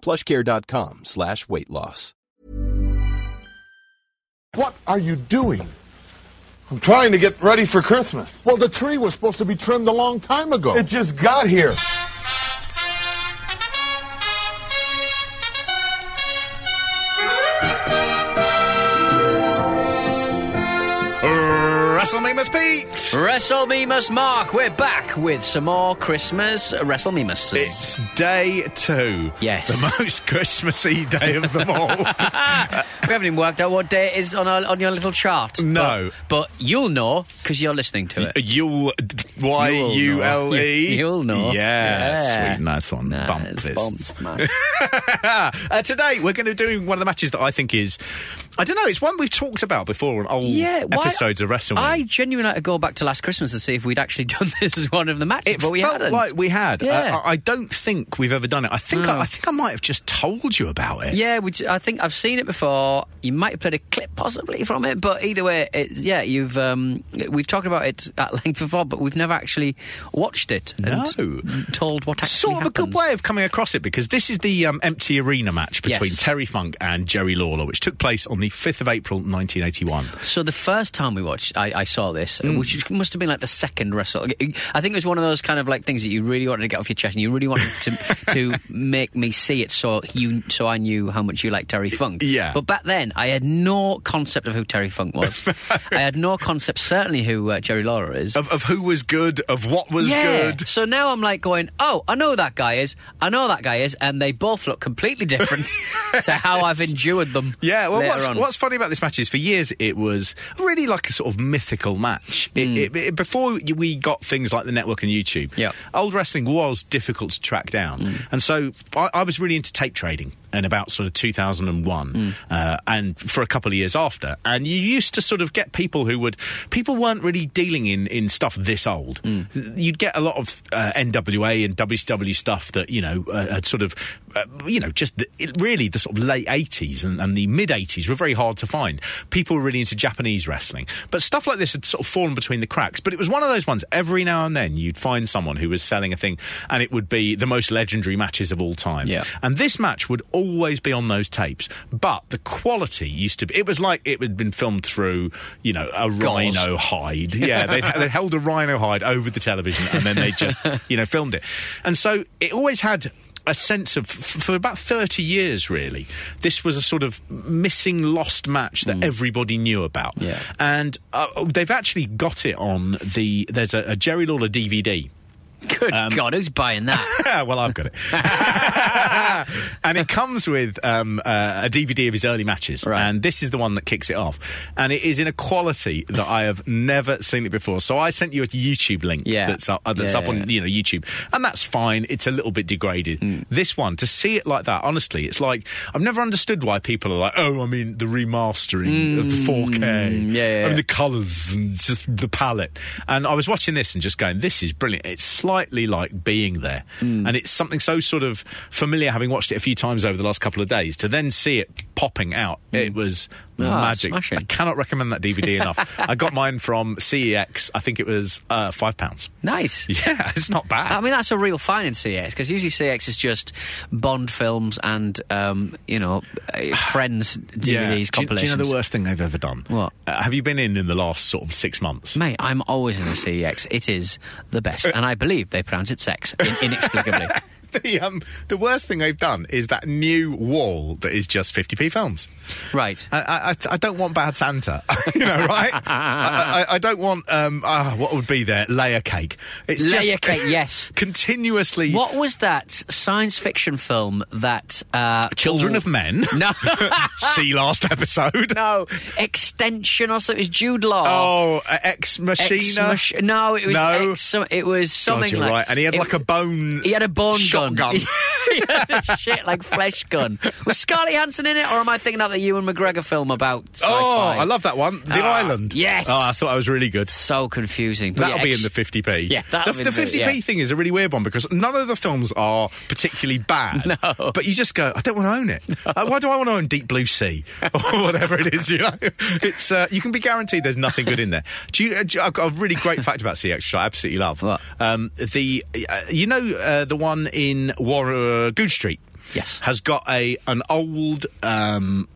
plushcare.com slash weight loss. What are you doing? I'm trying to get ready for Christmas. Well, the tree was supposed to be trimmed a long time ago. It just got here. WrestleMemus Pete. WrestleMemus Mark. We're back with some more Christmas Wrestle WrestleMemus. It's day two. Yes. The most Christmassy day of them all. we haven't even worked out what day it is on, our, on your little chart. No. But, but you'll know because you're listening to it. Yule, Y U L E. You'll know. Yeah, Yeah. sweet, nice one. Nah, Bump this. bumps, man. uh, today we're going to do one of the matches that I think is, I don't know, it's one we've talked about before on old yeah, why- episodes of WrestleMania. I genuinely had to go back to last Christmas to see if we'd actually done this as one of the matches, it but we felt hadn't. like we had. Yeah. I, I don't think we've ever done it. I think No. I, I think I might have just told you about it. Yeah, which I think I've seen it before. You might have played a clip possibly from it, but either way, it, yeah, you've um, we've talked about it at length before, but we've never actually watched it No. and told what actually Sort of a good way of coming across it because this is the um, empty arena match between Yes. Terry Funk and Jerry Lawler, which took place on the 5th of April 1981. So the first time we watched, I, I saw this, Mm. which must have been like the second wrestle. I think it was one of those kind of like things that you really wanted to get off your chest, and you really wanted to to make me see it, so you so I knew how much you liked Terry Funk. Yeah. But back then, I had no concept of who Terry Funk was. I had no concept, certainly, who uh, Jerry Lawler is. Of, of who was good, of what was yeah. good. So now I'm like going, oh, I know who that guy is. I know who that guy is, and they both look completely different to how I've endured them. Yeah, well, what's, what's funny about this match is for years it was really like a sort of mythical match. It, it, it- before we got things like the network and YouTube, Yeah. old wrestling was difficult to track down. And so I, I was really into tape trading in about sort of 2001 uh, and for a couple of years after. And you used to sort of get people who would, people weren't really dealing in, in stuff this old. You'd get a lot of uh, NWA and WCW stuff that, you know, uh, had sort of, uh, you know, just the, it, really the sort of late 80s and, and the mid 80s were very hard to find. People were really into Japanese wrestling. But stuff like this had sort of fallen between the cracks. But it was one of those ones, every now and then you'd find someone who was selling a thing and it would be the most legendary matches of all time. Yeah. And this match would always be on those tapes. But the quality used to be, it was like it had been filmed through, you know, a rhino hide. Yeah, they'd, they held a rhino hide over the television and then they just, you know, filmed it. And so it always had a sense of, for about 30 years really, this was a sort of missing, lost match that everybody knew about. Yeah. And uh, they've actually got it on the, there's a, a Jerry Lawler DVD. Good Um, God, who's buying that? well, I've got it. and it comes with um, uh, a DVD of his early matches. Right. And this is the one that kicks it off. And it is in a quality that I have never seen it before. So I sent you a YouTube link Yeah. that's up, uh, that's Yeah, up on yeah. you know YouTube. And that's fine. It's a little bit degraded. This one, to see it like that, honestly, it's like I've never understood why people are like, oh, I mean, the remastering of the 4K. yeah, yeah, I mean, the colours and just the palette. And I was watching this and just going, this is brilliant. It's slightly like being there. Hmm. And it's something so sort of familiar, having watched it a few times over the last couple of days, to then see it popping out. It was Ah, magic. smashing. I cannot recommend that DVD enough. I got mine from CEX. I think it was uh, five pounds. Nice. Yeah, it's not bad. I mean, that's a real find in CX because usually CX is just Bond films and, um, you know, uh, Friends DVDs, Do you- Do you, know the worst thing they've ever done? What? Uh, have you been in in the last sort of six months? Mate, I'm always in a CEX. It is the best. And I believe they pronounce it sex in- inexplicably. the um, the worst thing they've done is that new wall that is just 50p films. Right. I, I, I don't want Bad Santa, you know, right? I, I, I don't want um, ah, what would be there layer cake. It's Layer just cake, yes. continuously What was that science fiction film that uh, Children of Men. No, See last episode. no, extension or something. It was Jude Law. Oh, uh, Ex Machina. Ex Mach- no, it was No. ex- it was something God, like right. And he had it- like a bone. He had a bone shotgun. gun. he had a shit like flesh gun. Was Scarlett Johansson in it, or am I thinking of the Ewan McGregor film about? Oh, sci-fi? I love that one. The Ah, Island. yes. Oh, I thought that was really good. So confusing. But That'll yeah, be in the 50p. Yeah, the, that'll the in the- 50p yeah. thing is a really weird one because none of the films are particularly bad. No. But you just go, I don't want to own it. Uh, why do I want to own Deep Blue Sea or whatever it is? You know, it's uh, you can be guaranteed there's nothing good in there. Do you? Uh, do you- I've got a really great fact about CX, which I absolutely love. What? Um, the uh, you know uh, the one in War Goodge Street. Yes. has got a an old. Um,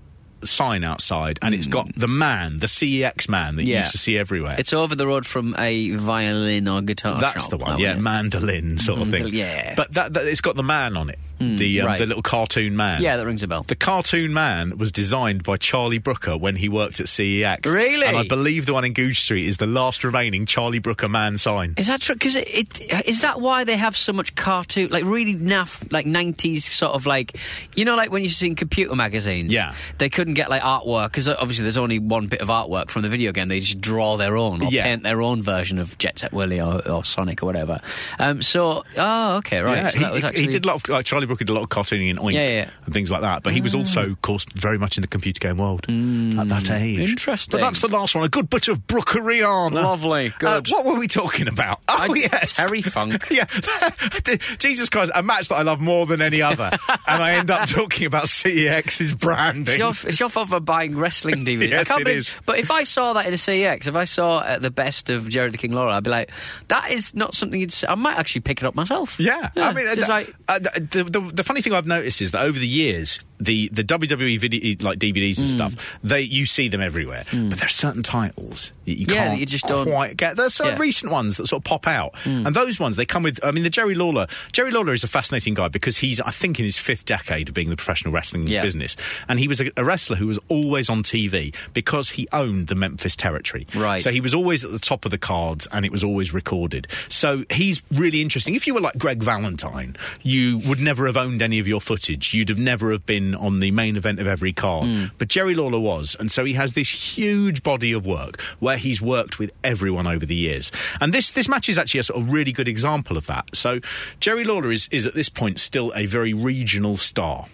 sign outside and it's got the man the CEX man that you. Yeah. used to see everywhere It's over the road from a violin or guitar that's shop, the one, that yeah, mandolin sort of thing. Yeah. but that, that it's got the man on it, the um, right. the little cartoon man. Yeah, that rings a bell. The cartoon man was designed by Charlie Brooker when he worked at CEX. Really? And I believe the one in Goodge Street is the last remaining Charlie Brooker man sign. Is that true? Because it, it is that why they have so much cartoon, like really naff, like nineties sort of like, you know, like when you've seen computer magazines. Yeah. They couldn't get like artwork because obviously there's only one bit of artwork from the video game. They just draw their own or Yeah. paint their own version of Jet Set Willy or, or Sonic or whatever. Um, so, oh, okay, right. Yeah, So that he, was he- actually, he did a lot of like Charlie Brooker did a lot of cartooning in Oink Yeah, yeah. and things like that. But he was also, of course, very much in the computer game world at that age. Interesting. But that's the last one. A good bit of Brookery on. Lovely, good. what were we talking about? Oh I- yes, Terry Funk. yeah, Jesus Christ, a match that I love more than any other, and I end up talking about CEX's branding. It's your, it's your fault for buying wrestling DVDs. Yes, I can't it believe- is. But if I saw that in a CEX, if I saw uh, the best of Jerry the King Lawler, I'd be like, that is not something you'd. say. I might actually pick it up myself. Yeah, I mean, uh, like uh, the, the the funny thing I've noticed is that over the years, the the WWE video, like DVDs and mm. stuff, they you see them everywhere. Mm. But there are certain titles that you Yeah, can't you just don't- quite get. There's some Yeah. Recent ones that sort of pop out, mm. and those ones they come with. I mean, the Jerry Lawler. Jerry Lawler is a fascinating guy because he's, I think, in his fifth decade of being in the professional wrestling Yeah. business, and he was a, a wrestler who was always on TV because he owned the Memphis territory. Right. So he was always at the top of the cards, and it was always recorded. So he's really interesting. If you were like Greg Valentine, you would never have owned any of your footage. You'd have never have been on the main event of every card. Hmm. But Jerry Lawler was, and so he has this huge body of work where he's worked with everyone over the years. And this this match is actually a sort of really good example of that. So Jerry Lawler is is at this point still a very regional star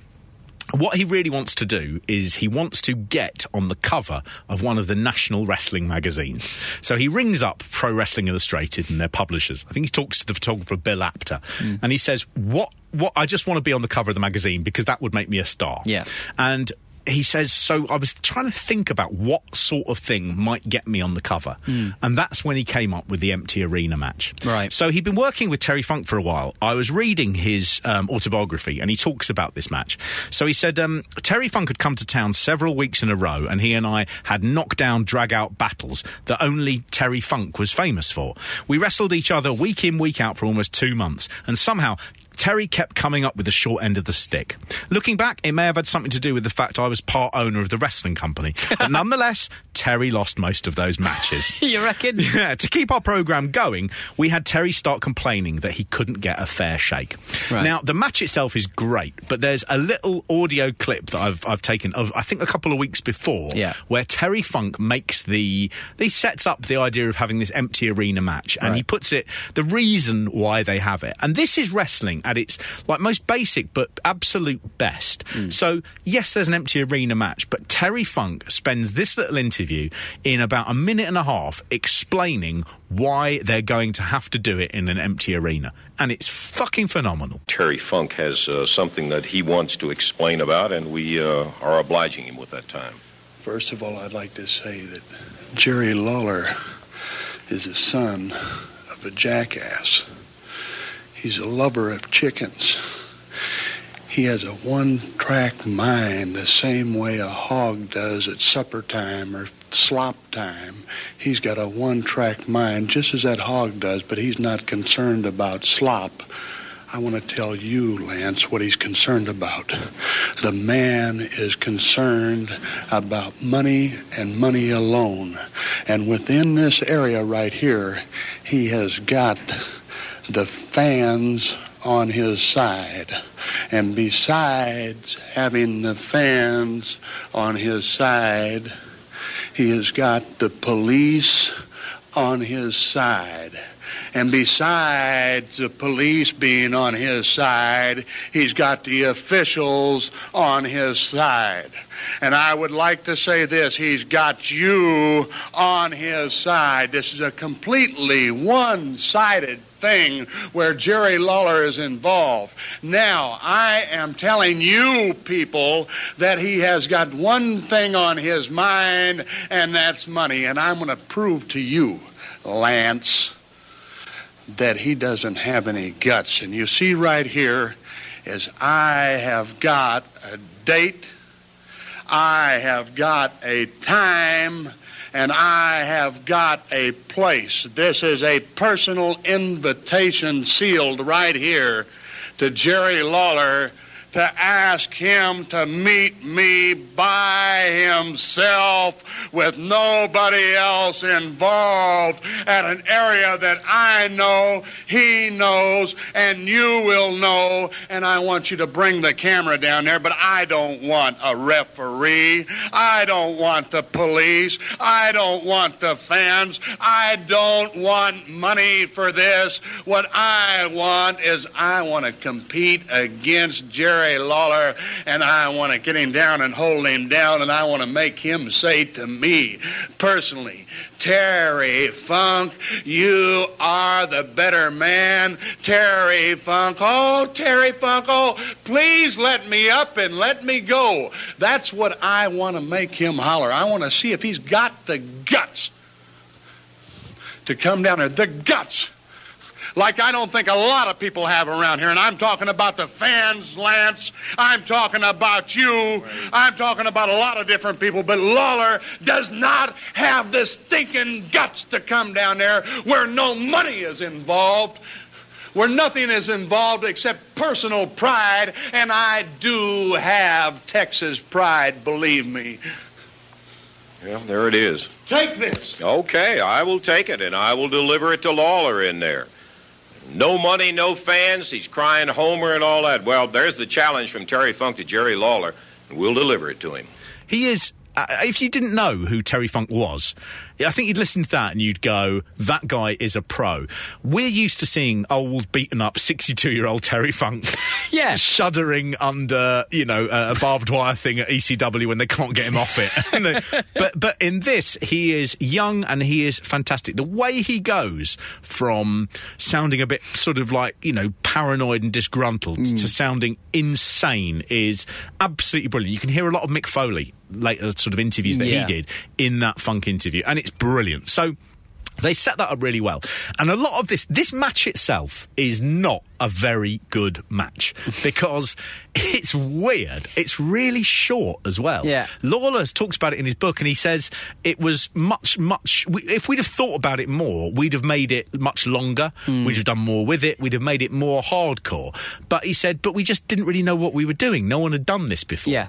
what he really wants to do is he wants to get on the cover of one of the national wrestling magazines. So he rings up Pro Wrestling Illustrated and their publishers. I think he talks to the photographer Bill Apter, hmm. and he says, "What? What? I just want to be on the cover of the magazine because that would make me a star." Yeah. and. He says, so I was trying to think about what sort of thing might get me on the cover. And that's when he came up with the empty arena match. Right. So he'd been working with Terry Funk for a while. I was reading his um, autobiography, and he talks about this match. So he said um, Terry Funk had come to town several weeks in a row, and he and I had knockdown, drag-out battles that only Terry Funk was famous for. We wrestled each other week in, week out for almost two months, and somehow. Terry kept coming up with the short end of the stick. Looking back, it may have had something to do with the fact I was part owner of the wrestling company. But nonetheless, Terry lost most of those matches. you reckon? Yeah, to keep our program going, we had Terry start complaining that he couldn't get a fair shake. Right. Now, the match itself is great, but there's a little audio clip that I've, I've taken of, I think, a couple of weeks before, Yeah. where Terry Funk makes the, he sets up the idea of having this empty arena match, and he puts it, the reason why they have it. And this is wrestling at its, like, most basic but absolute best. Hmm. So, yes, there's an empty arena match, but Terry Funk spends this little interview in about a minute and a half explaining why they're going to have to do it in an empty arena. And it's fucking phenomenal. Terry Funk has uh, something that he wants to explain about, and we uh, are obliging him with that time. First of all, I'd like to say that Jerry Lawler is a son of a jackass. He's a lover of chickens. He has a one track mind the same way a hog does at supper time or slop time. He's got a one track mind just as that hog does, but he's not concerned about slop I want to tell you, Lance, what he's concerned about. The man is concerned about money and money alone. And within this area right here, he has got the fans on his side. And besides having the fans on his side, he has got the police on his side. And besides the police being on his side, he's got the officials on his side. And I would like to say this he's got you on his side. This is a completely one sided thing where Jerry Lawler is involved. Now, I am telling you people that he has got one thing on his mind, and that's money. And I'm going to prove to you, Lance, that he doesn't have any guts. And you see right here is I have got a date, I have got a time, and I have got a place. This is a personal invitation sealed right here to Jerry Lawler to ask him to meet me by himself with nobody else involved at an area that I know, he knows, and you will know. And I want you to bring the camera down there, but I don't want a referee. I don't want the police. I don't want the fans. I don't want money for this. What I want is I want to compete against Jerry. Jerry Lawler, and I want to get him down and hold him down, and I want to make him say to me personally, Terry Funk, you are the better man. Terry Funk, oh, Terry Funk, oh, please let me up and let me go. That's what I want to make him holler. I want to see if he's got the guts to come down there. The guts like I don't think a lot of people have around here. And I'm talking about the fans, Lance. I'm talking about you. I'm talking about a lot of different people. But Lawler does not have the stinking guts to come down there where no money is involved where nothing is involved except personal pride, and I do have Texas pride, believe me. Yeah, there it is. Take this. Okay, I will take it, and I will deliver it to Lawler in there. No money, no fans. He's crying Homer and all that. Well, there's the challenge from Terry Funk to Jerry Lawler, and we'll deliver it to him. He is if you didn't know who Terry Funk was, I think you'd listen to that and you'd go, that guy is a pro. We're used to seeing old, beaten up 62 year old Terry Funk yeah. shuddering under, you know, a barbed wire thing at ECW when they can't get him off it. but, but in this, he is young and he is fantastic. The way he goes from sounding a bit sort of like, you know, paranoid and disgruntled mm. to sounding insane is absolutely brilliant. You can hear a lot of Mick Foley later sort of interviews that yeah. he did in that funk interview, and it's brilliant. So they set that up really well. And a lot of this, this match itself is not a very good match because it's weird. It's really short as well. Yeah. Lawler talks about it in his book and he says it was much, much, if we'd have thought about it more, we'd have made it much longer. Mm. We'd have done more with it. We'd have made it more hardcore. But he said, but we just didn't really know what we were doing. No one had done this before. Yeah.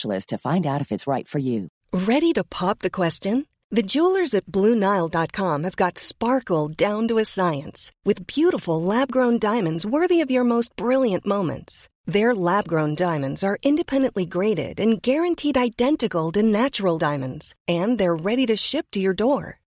specialist to find out if it's right for you. Ready to pop the question? The jewelers at BlueNile.com have got sparkle down to a science with beautiful lab grown diamonds worthy of your most brilliant moments. Their lab grown diamonds are independently graded and guaranteed identical to natural diamonds, and they're ready to ship to your door.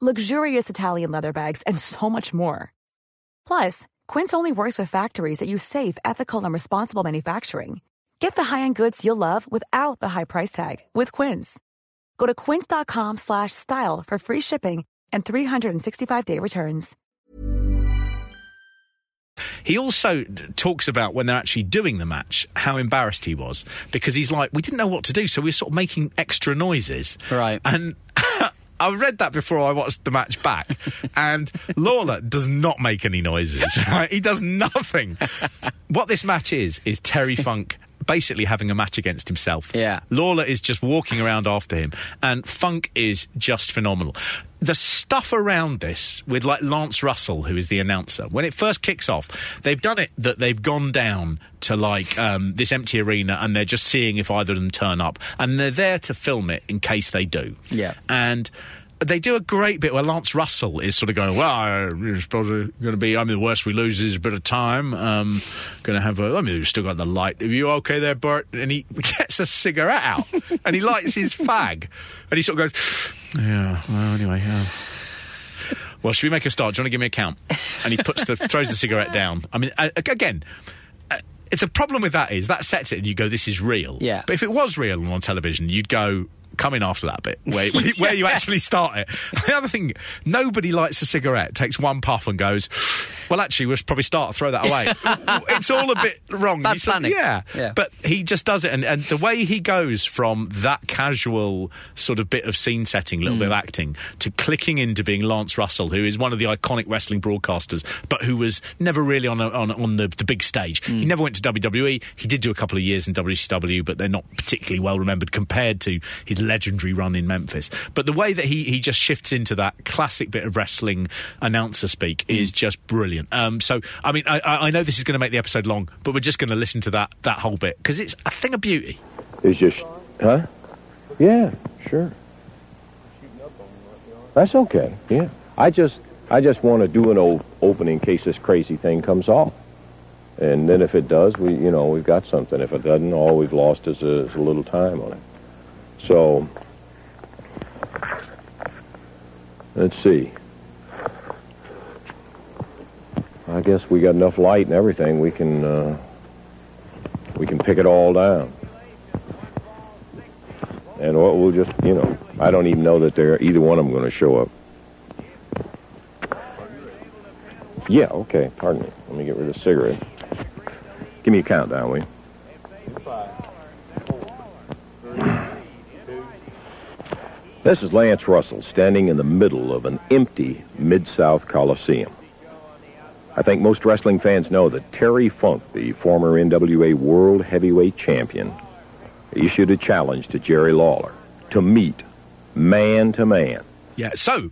luxurious Italian leather bags, and so much more. Plus, Quince only works with factories that use safe, ethical, and responsible manufacturing. Get the high-end goods you'll love without the high price tag with Quince. Go to quince.com slash style for free shipping and 365-day returns. He also talks about when they're actually doing the match, how embarrassed he was because he's like, we didn't know what to do, so we were sort of making extra noises. Right. And I read that before I watched the match back, and Lawler does not make any noises. Right? He does nothing. what this match is is Terry Funk basically having a match against himself. Yeah. Lawler is just walking around after him, and Funk is just phenomenal. The stuff around this with like Lance Russell, who is the announcer, when it first kicks off, they've done it that they've gone down to like um, this empty arena and they're just seeing if either of them turn up, and they're there to film it in case they do. Yeah. And they do a great bit where Lance Russell is sort of going, well, it's probably going to be, I mean, the worst we lose is a bit of time. Um, going to have a, I mean, we've still got the light. Are you okay there, Bert? And he gets a cigarette out and he lights his fag and he sort of goes, yeah, well, anyway, yeah. Well, should we make a start? Do you want to give me a count? And he puts the throws the cigarette down. I mean, again, if the problem with that is that sets it, and you go, "This is real." Yeah. But if it was real on television, you'd go. Come in after that bit where, where, where you actually start it. The other thing, nobody lights a cigarette, takes one puff, and goes, "Well, actually, we should probably start. To throw that away." it's all a bit wrong. Bad planning. yeah, Yeah. But he just does it, and, and the way he goes from that casual sort of bit of scene setting, little bit Mm. of acting, to clicking into being Lance Russell, who is one of the iconic wrestling broadcasters, but who was never really on a, on, on the, the big stage. Mm. He never went to WWE. He did do a couple of years in WCW, but they're not particularly well remembered compared to his legendary run in Memphis. But the way that he he just shifts into that classic bit of wrestling announcer speak Mm. is just brilliant. Um, so I mean, I, I I know this is going to make the episode long, but we're just going to listen to that that whole bit because it's a thing of beauty. It's just, huh? Yeah, sure. That's okay. Yeah, I just, I just want to do an old opening in case this crazy thing comes off, and then if it does, we, you know, we've got something. If it doesn't, all we've lost is a, is a little time on it. So, let's see. I guess we got enough light and everything. We can, uh, we can pick it all down. And we'll we'll just, you know, I don't even know that they're either one of them going to show up. Yeah, okay. Pardon me. Let me get rid of the cigarette. Give me a countdown, will you? This is Lance Russell standing in the middle of an empty Mid South Coliseum. I think most wrestling fans know that Terry Funk, the former NWA World Heavyweight Champion, issued a challenge to Jerry Lawler to meet man to man. Yeah. So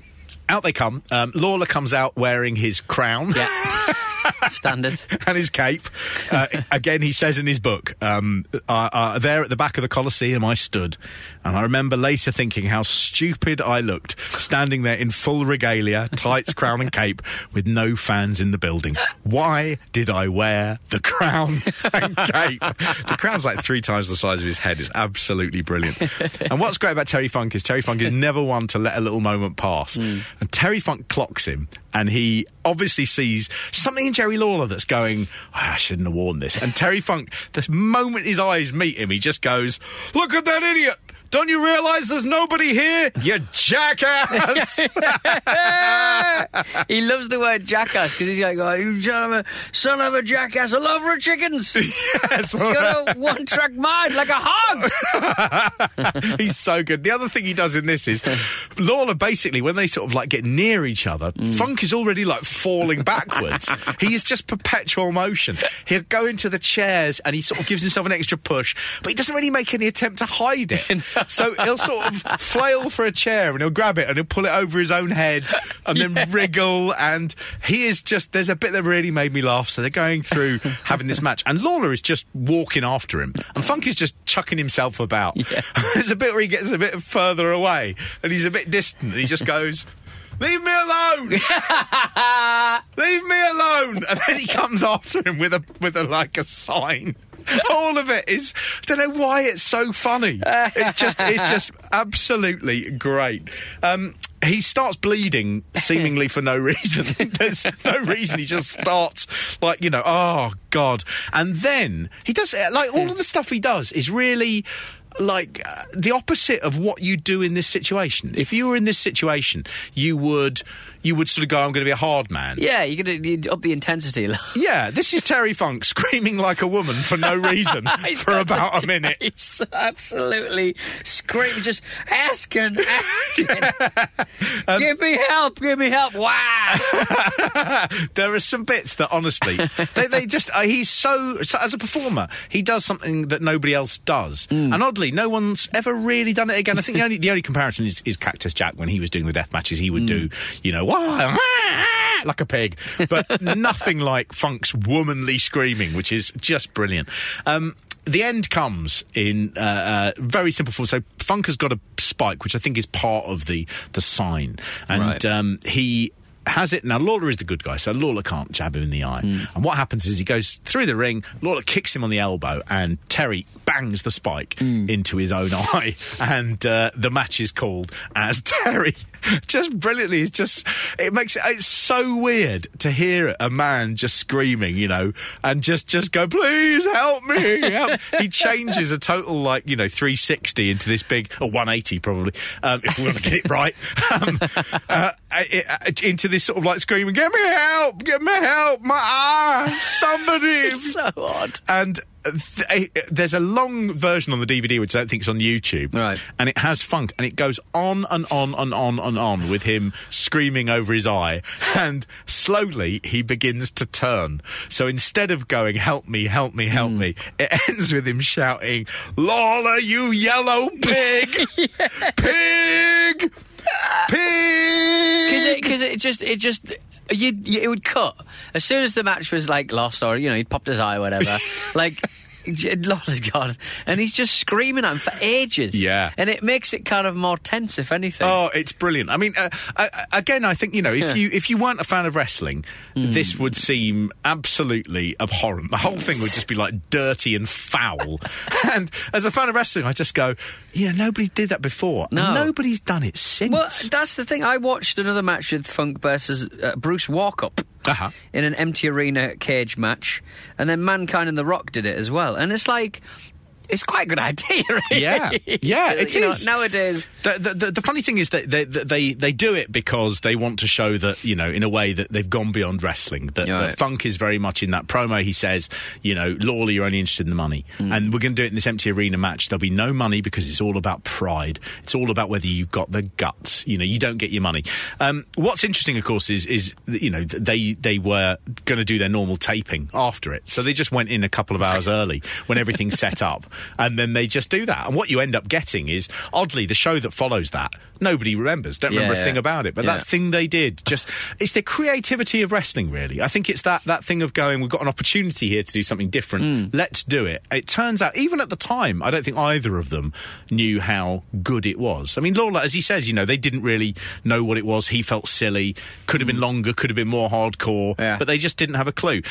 out they come. Um, Lawler comes out wearing his crown. Yeah. Standard. and his cape. Uh, again, he says in his book, um, uh, uh, there at the back of the Colosseum I stood, and I remember later thinking how stupid I looked, standing there in full regalia, tights, crown, and cape, with no fans in the building. Why did I wear the crown and cape? The crown's like three times the size of his head. It's absolutely brilliant. And what's great about Terry Funk is Terry Funk is never one to let a little moment pass. And Terry Funk clocks him and he obviously sees something in Jerry Lawler that's going, "Oh, I shouldn't have worn this. And Terry Funk, the moment his eyes meet him, he just goes, Look at that idiot! Don't you realize there's nobody here? You jackass! he loves the word jackass because he's like, oh, you son of a, son of a jackass, a lover of chickens. yes. He's got a one track mind like a hog. He's so good. The other thing he does in this is Lawler basically, when they sort of like get near each other, mm. Funk is already like falling backwards. he is just perpetual motion. He'll go into the chairs and he sort of gives himself an extra push, but he doesn't really make any attempt to hide it. So he'll sort of flail for a chair and he'll grab it and he'll pull it over his own head and then wriggle. And he is just, there's a bit that really made me laugh. So they're going through having this match and Lawler is just walking after him and Funky's just chucking himself about. there's a bit where he gets a bit further away and he's a bit distant and he just goes, Leave me alone! Leave me alone! And then he comes after him with a with a like a sign. All of it is. I don't know why it's so funny. It's just it's just absolutely great. Um, he starts bleeding seemingly for no reason. There's no reason. He just starts like you know, oh god. And then he does like all of the stuff he does is really like uh, the opposite of what you do in this situation. If you were in this situation, you would you would sort of go, "I'm going to be a hard man." Yeah, you're going to up the intensity. a. Yeah, this is Terry Funk screaming like a woman for no reason for about a minute. It's absolutely screaming, just asking, asking. give me help, give me help. Wow. there are some bits that honestly, they, they just, uh, he's so, so, as a performer, he does something that nobody else does. And oddly, no one's ever really done it again. I think the only, the only comparison is, is Cactus Jack when he was doing the death matches, he would do, you know, "Wah, wah," like a pig, but nothing like Funk's womanly screaming, which is just brilliant. Um, the end comes in uh, uh, very simple form. So Funk has got a spike, which I think is part of the the sign, and Right. um, he has it. Now Lawler is the good guy, so Lawler can't jab him in the eye. And what happens is he goes through the ring. Lawler kicks him on the elbow, and Terry bangs the spike into his own eye, and uh, the match is called as Terry. Just brilliantly, it's just it makes it. It's so weird to hear a man just screaming, you know, and just just go, please help me. Help. he changes a total like you know 360 into this big or 180 probably um, if we want to get it right um, uh, it- uh, into this sort of like screaming, get me help, get me help, my eye, somebody. it's so odd. And th- there's a long version on the DVD, which I don't think is on YouTube. Right. And it has funk, and it goes on and on and on and on with him screaming over his eye. And slowly he begins to turn. So instead of going, help me, help me, help hmm. me, it ends with him shouting, Lawler, you yellow pig! Pig! Pig! Because it, cause it just, it just, you, it would cut as soon as the match was like lost, or you know, he'd popped his eye, or whatever. like. Lawler's gone, and he's just screaming at him for ages. Yeah. and it makes it kind of more tense, if anything. Oh, it's brilliant. I mean, uh, uh, again, I think you know, if Yeah. you if you weren't a fan of wrestling, this would seem absolutely abhorrent. The whole thing would just be like dirty and foul. and as a fan of wrestling, I just go, yeah, nobody did that before. No. Nobody's done it since. Well, that's the thing. I watched another match with Funk versus uh, Bruce Walkup Uh-huh. in an empty arena cage match, and then Mankind and The Rock did it as well. And it's like, it's quite a good idea, really. Yeah. Yeah, it You know, nowadays, The, the, the, the funny thing is that they, they they do it because they want to show that you know in a way that they've gone beyond wrestling. That, Yeah, that. Funk is very much in that promo. He says, you know, Lawler, you're only interested in the money, Hmm. and we're going to do it in this empty arena match. There'll be no money because it's all about pride. It's all about whether you've got the guts. You know, you don't get your money. Um, what's interesting, of course, is is you know they they were going to do their normal taping after it, so they just went in a couple of hours early when everything's set up, and then they just do that. And what you end up getting is oddly the show that follows that nobody remembers, don't remember Yeah, a thing about it, but Yeah. that thing they did just it's the creativity of wrestling really. I think it's that that thing of going we've got an opportunity here to do something different. Hmm. Let's do it. It turns out even at the time I don't think either of them knew how good it was. I mean Lawler as he says, you know, they didn't really know what it was. He felt silly, could have been longer, could have been more hardcore, Hmm. But they just didn't have a clue.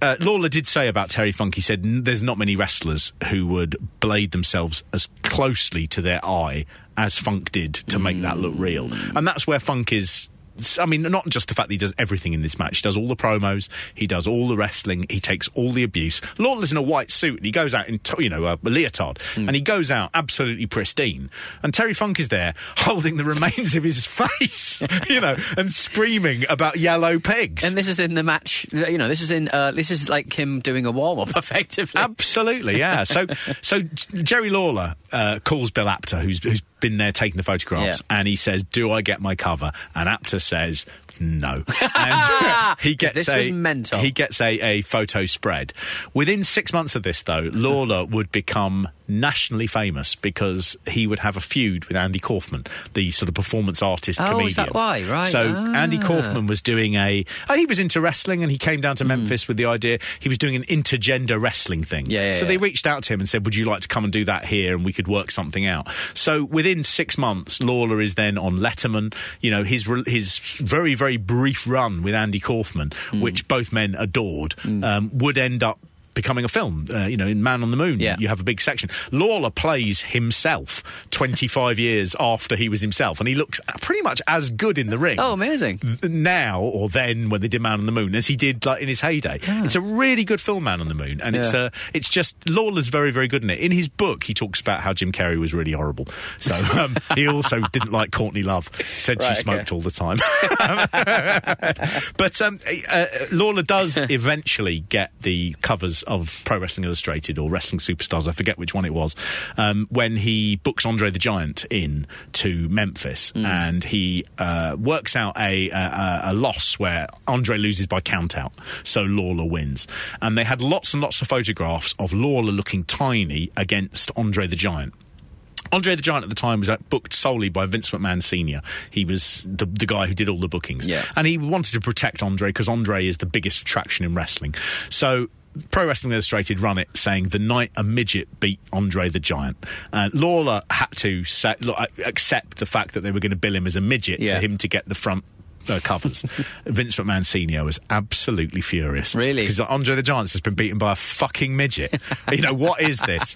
Uh, Lawler did say about Terry Funk, he said, there's not many wrestlers who would blade themselves as closely to their eye as Funk did to make that look real. And that's where Funk is I mean, not just the fact that he does everything in this match. He does all the promos. He does all the wrestling. He takes all the abuse. Lawler's in a white suit and he goes out in, you know, a, leotard and he goes out absolutely pristine. And Terry Funk is there holding the remains of his face, you know, and screaming about yellow pigs. And this is in the match. You know, this is in. Uh, this is like him doing a warm up, effectively. Absolutely, yeah. So, so Jerry Lawler uh, calls Bill Apter, who's who's been there taking the photographs, and he says, "Do I get my cover?" And Apter says. No, and he gets This a was mental. he gets a, a photo spread. Within six months of this, though, Lawler would become nationally famous because he would have a feud with Andy Kaufman, the sort of performance artist Oh, comedian. is that why? Right. So Ah. Andy Kaufman was doing a. oh, he was into wrestling, and he came down to Hmm. Memphis with the idea he was doing an intergender wrestling thing. Yeah, yeah, so yeah. they reached out to him and said, "Would you like to come and do that here?" And we could work something out. So within six months, Lawler is then on Letterman. You know his re- his very very brief run with Andy Kaufman, Hmm. which both men adored, um, would end up. Becoming a film, uh, you know, in Man on the Moon, Yeah. you have a big section. Lawler plays himself 25 years after he was himself, and he looks pretty much as good in the ring Oh, amazing. now or then when they did Man on the Moon as he did like in his heyday. It's a really good film, Man on the Moon, and it's Yeah. uh, it's just Lawler's very very good in it. In his book, he talks about how Jim Carrey was really horrible. So um, he also didn't like Courtney Love. He said Right, she okay. smoked all the time. but um, uh, Lawler does eventually get the covers of Pro Wrestling Illustrated or Wrestling Superstars. I forget which one it was. Um, when he books Andre the Giant in to Memphis, and he uh, works out a, a a loss where Andre loses by countout, so Lawler wins. And they had lots and lots of photographs of Lawler looking tiny against Andre the Giant. Andre the Giant at the time was booked solely by Vince McMahon Sr. He was the, the guy who did all the bookings. Yeah. And he wanted to protect Andre because Andre is the biggest attraction in wrestling. So. Pro Wrestling Illustrated run it saying the night a midget beat Andre the Giant. Uh, Lawler had to say, look, accept the fact that they were going to bill him as a midget Yeah. for him to get the front uh, covers. Vince McMahon Senior was absolutely furious. Really? Because Andre the Giant has been beaten by a fucking midget. you know, what is this?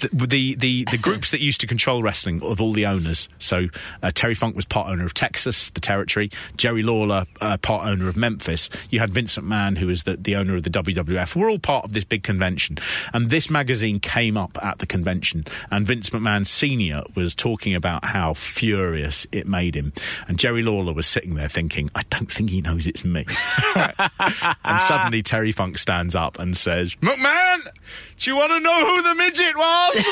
The, the, the, the groups that used to control wrestling, of all the owners, so uh, Terry Funk was part owner of Texas, the territory, Jerry Lawler, uh, part owner of Memphis. You had Vince McMahon, who was the, the owner of the WWF. We're all part of this big convention. And this magazine came up at the convention, and Vince McMahon Sr. was talking about how furious it made him. And Jerry Lawler was sitting there thinking, I don't think he knows it's me. and suddenly Terry Funk stands up and says, McMahon, do you want to know who the midget was?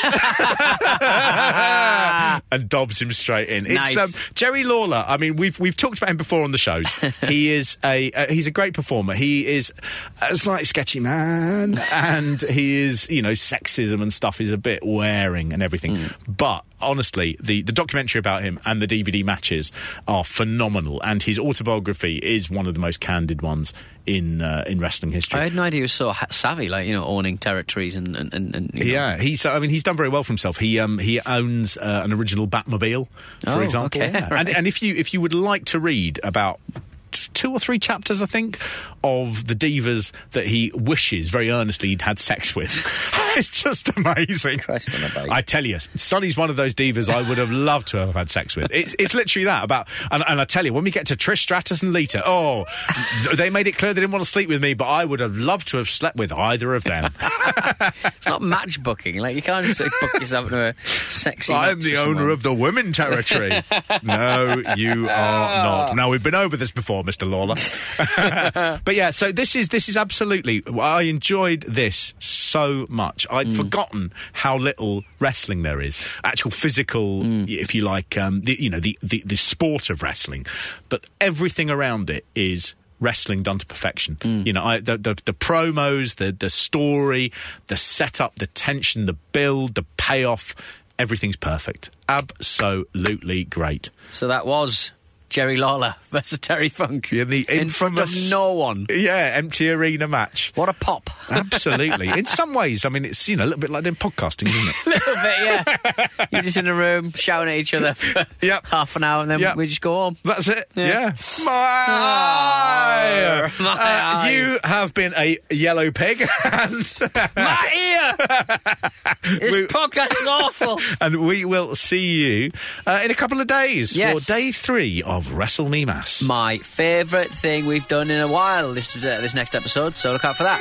and dobs him straight in. Nice. It's um, Jerry Lawler. I mean, we've we've talked about him before on the shows. he is a uh, he's a great performer. He is a slightly sketchy man, and he is you know sexism and stuff is a bit wearing and everything. But honestly, the the documentary about him and the DVD matches are phenomenal, and his autobiography is one of the most candid ones in uh, in wrestling history. I had no idea he was so savvy, like you know, owning territories and and, and, and you know. Yeah, he's. I mean, he's done very well for himself. He um he owns uh, an original Batmobile, for Oh, example. okay, Yeah. right. And and if you if you would like to read about two or three chapters, I think, of the divas that he wishes very earnestly he'd had sex with. it's just amazing. Christ on a bike. I tell you, Sunny's one of those divas I would have loved to have had sex with. It's, it's literally that about, and, and I tell you, when we get to Trish Stratus and Lita, oh, they made it clear they didn't want to sleep with me, but I would have loved to have slept with either of them. It's not match booking. Like you can't just like, book yourself into a sexy. I'm the owner of the women territory. no, you are not. Now we've been over this before, Mr. Lawler. but yeah, so this is this is absolutely. I enjoyed this so much. I'd mm. forgotten how little wrestling there is, actual physical, mm. if you like, um, the, you know, the, the the sport of wrestling. But everything around it is wrestling done to perfection. Mm. You know, I, the, the the promos, the the story, the setup, the tension, the build, the payoff. Everything's perfect. Absolutely great. So that was Jerry Lawler versus Terry Funk. Yeah, the in infamous- no one. Yeah, empty arena match. What a pop. Absolutely. In some ways, I mean, it's you know a little bit like them podcasting, isn't it? A little bit, yeah. You're just in a room shouting at each other for Yep. half an hour, and then Yep. we just go home. That's it. Yeah. Yeah. My eye. My Uh. You have been a yellow pig, and My ear! This We- podcast is awful. and we will see you uh, in a couple of days Yes. for day three of Wrestle Me Mass. My favourite thing we've done in a while. This uh, this next episode, so look out for that.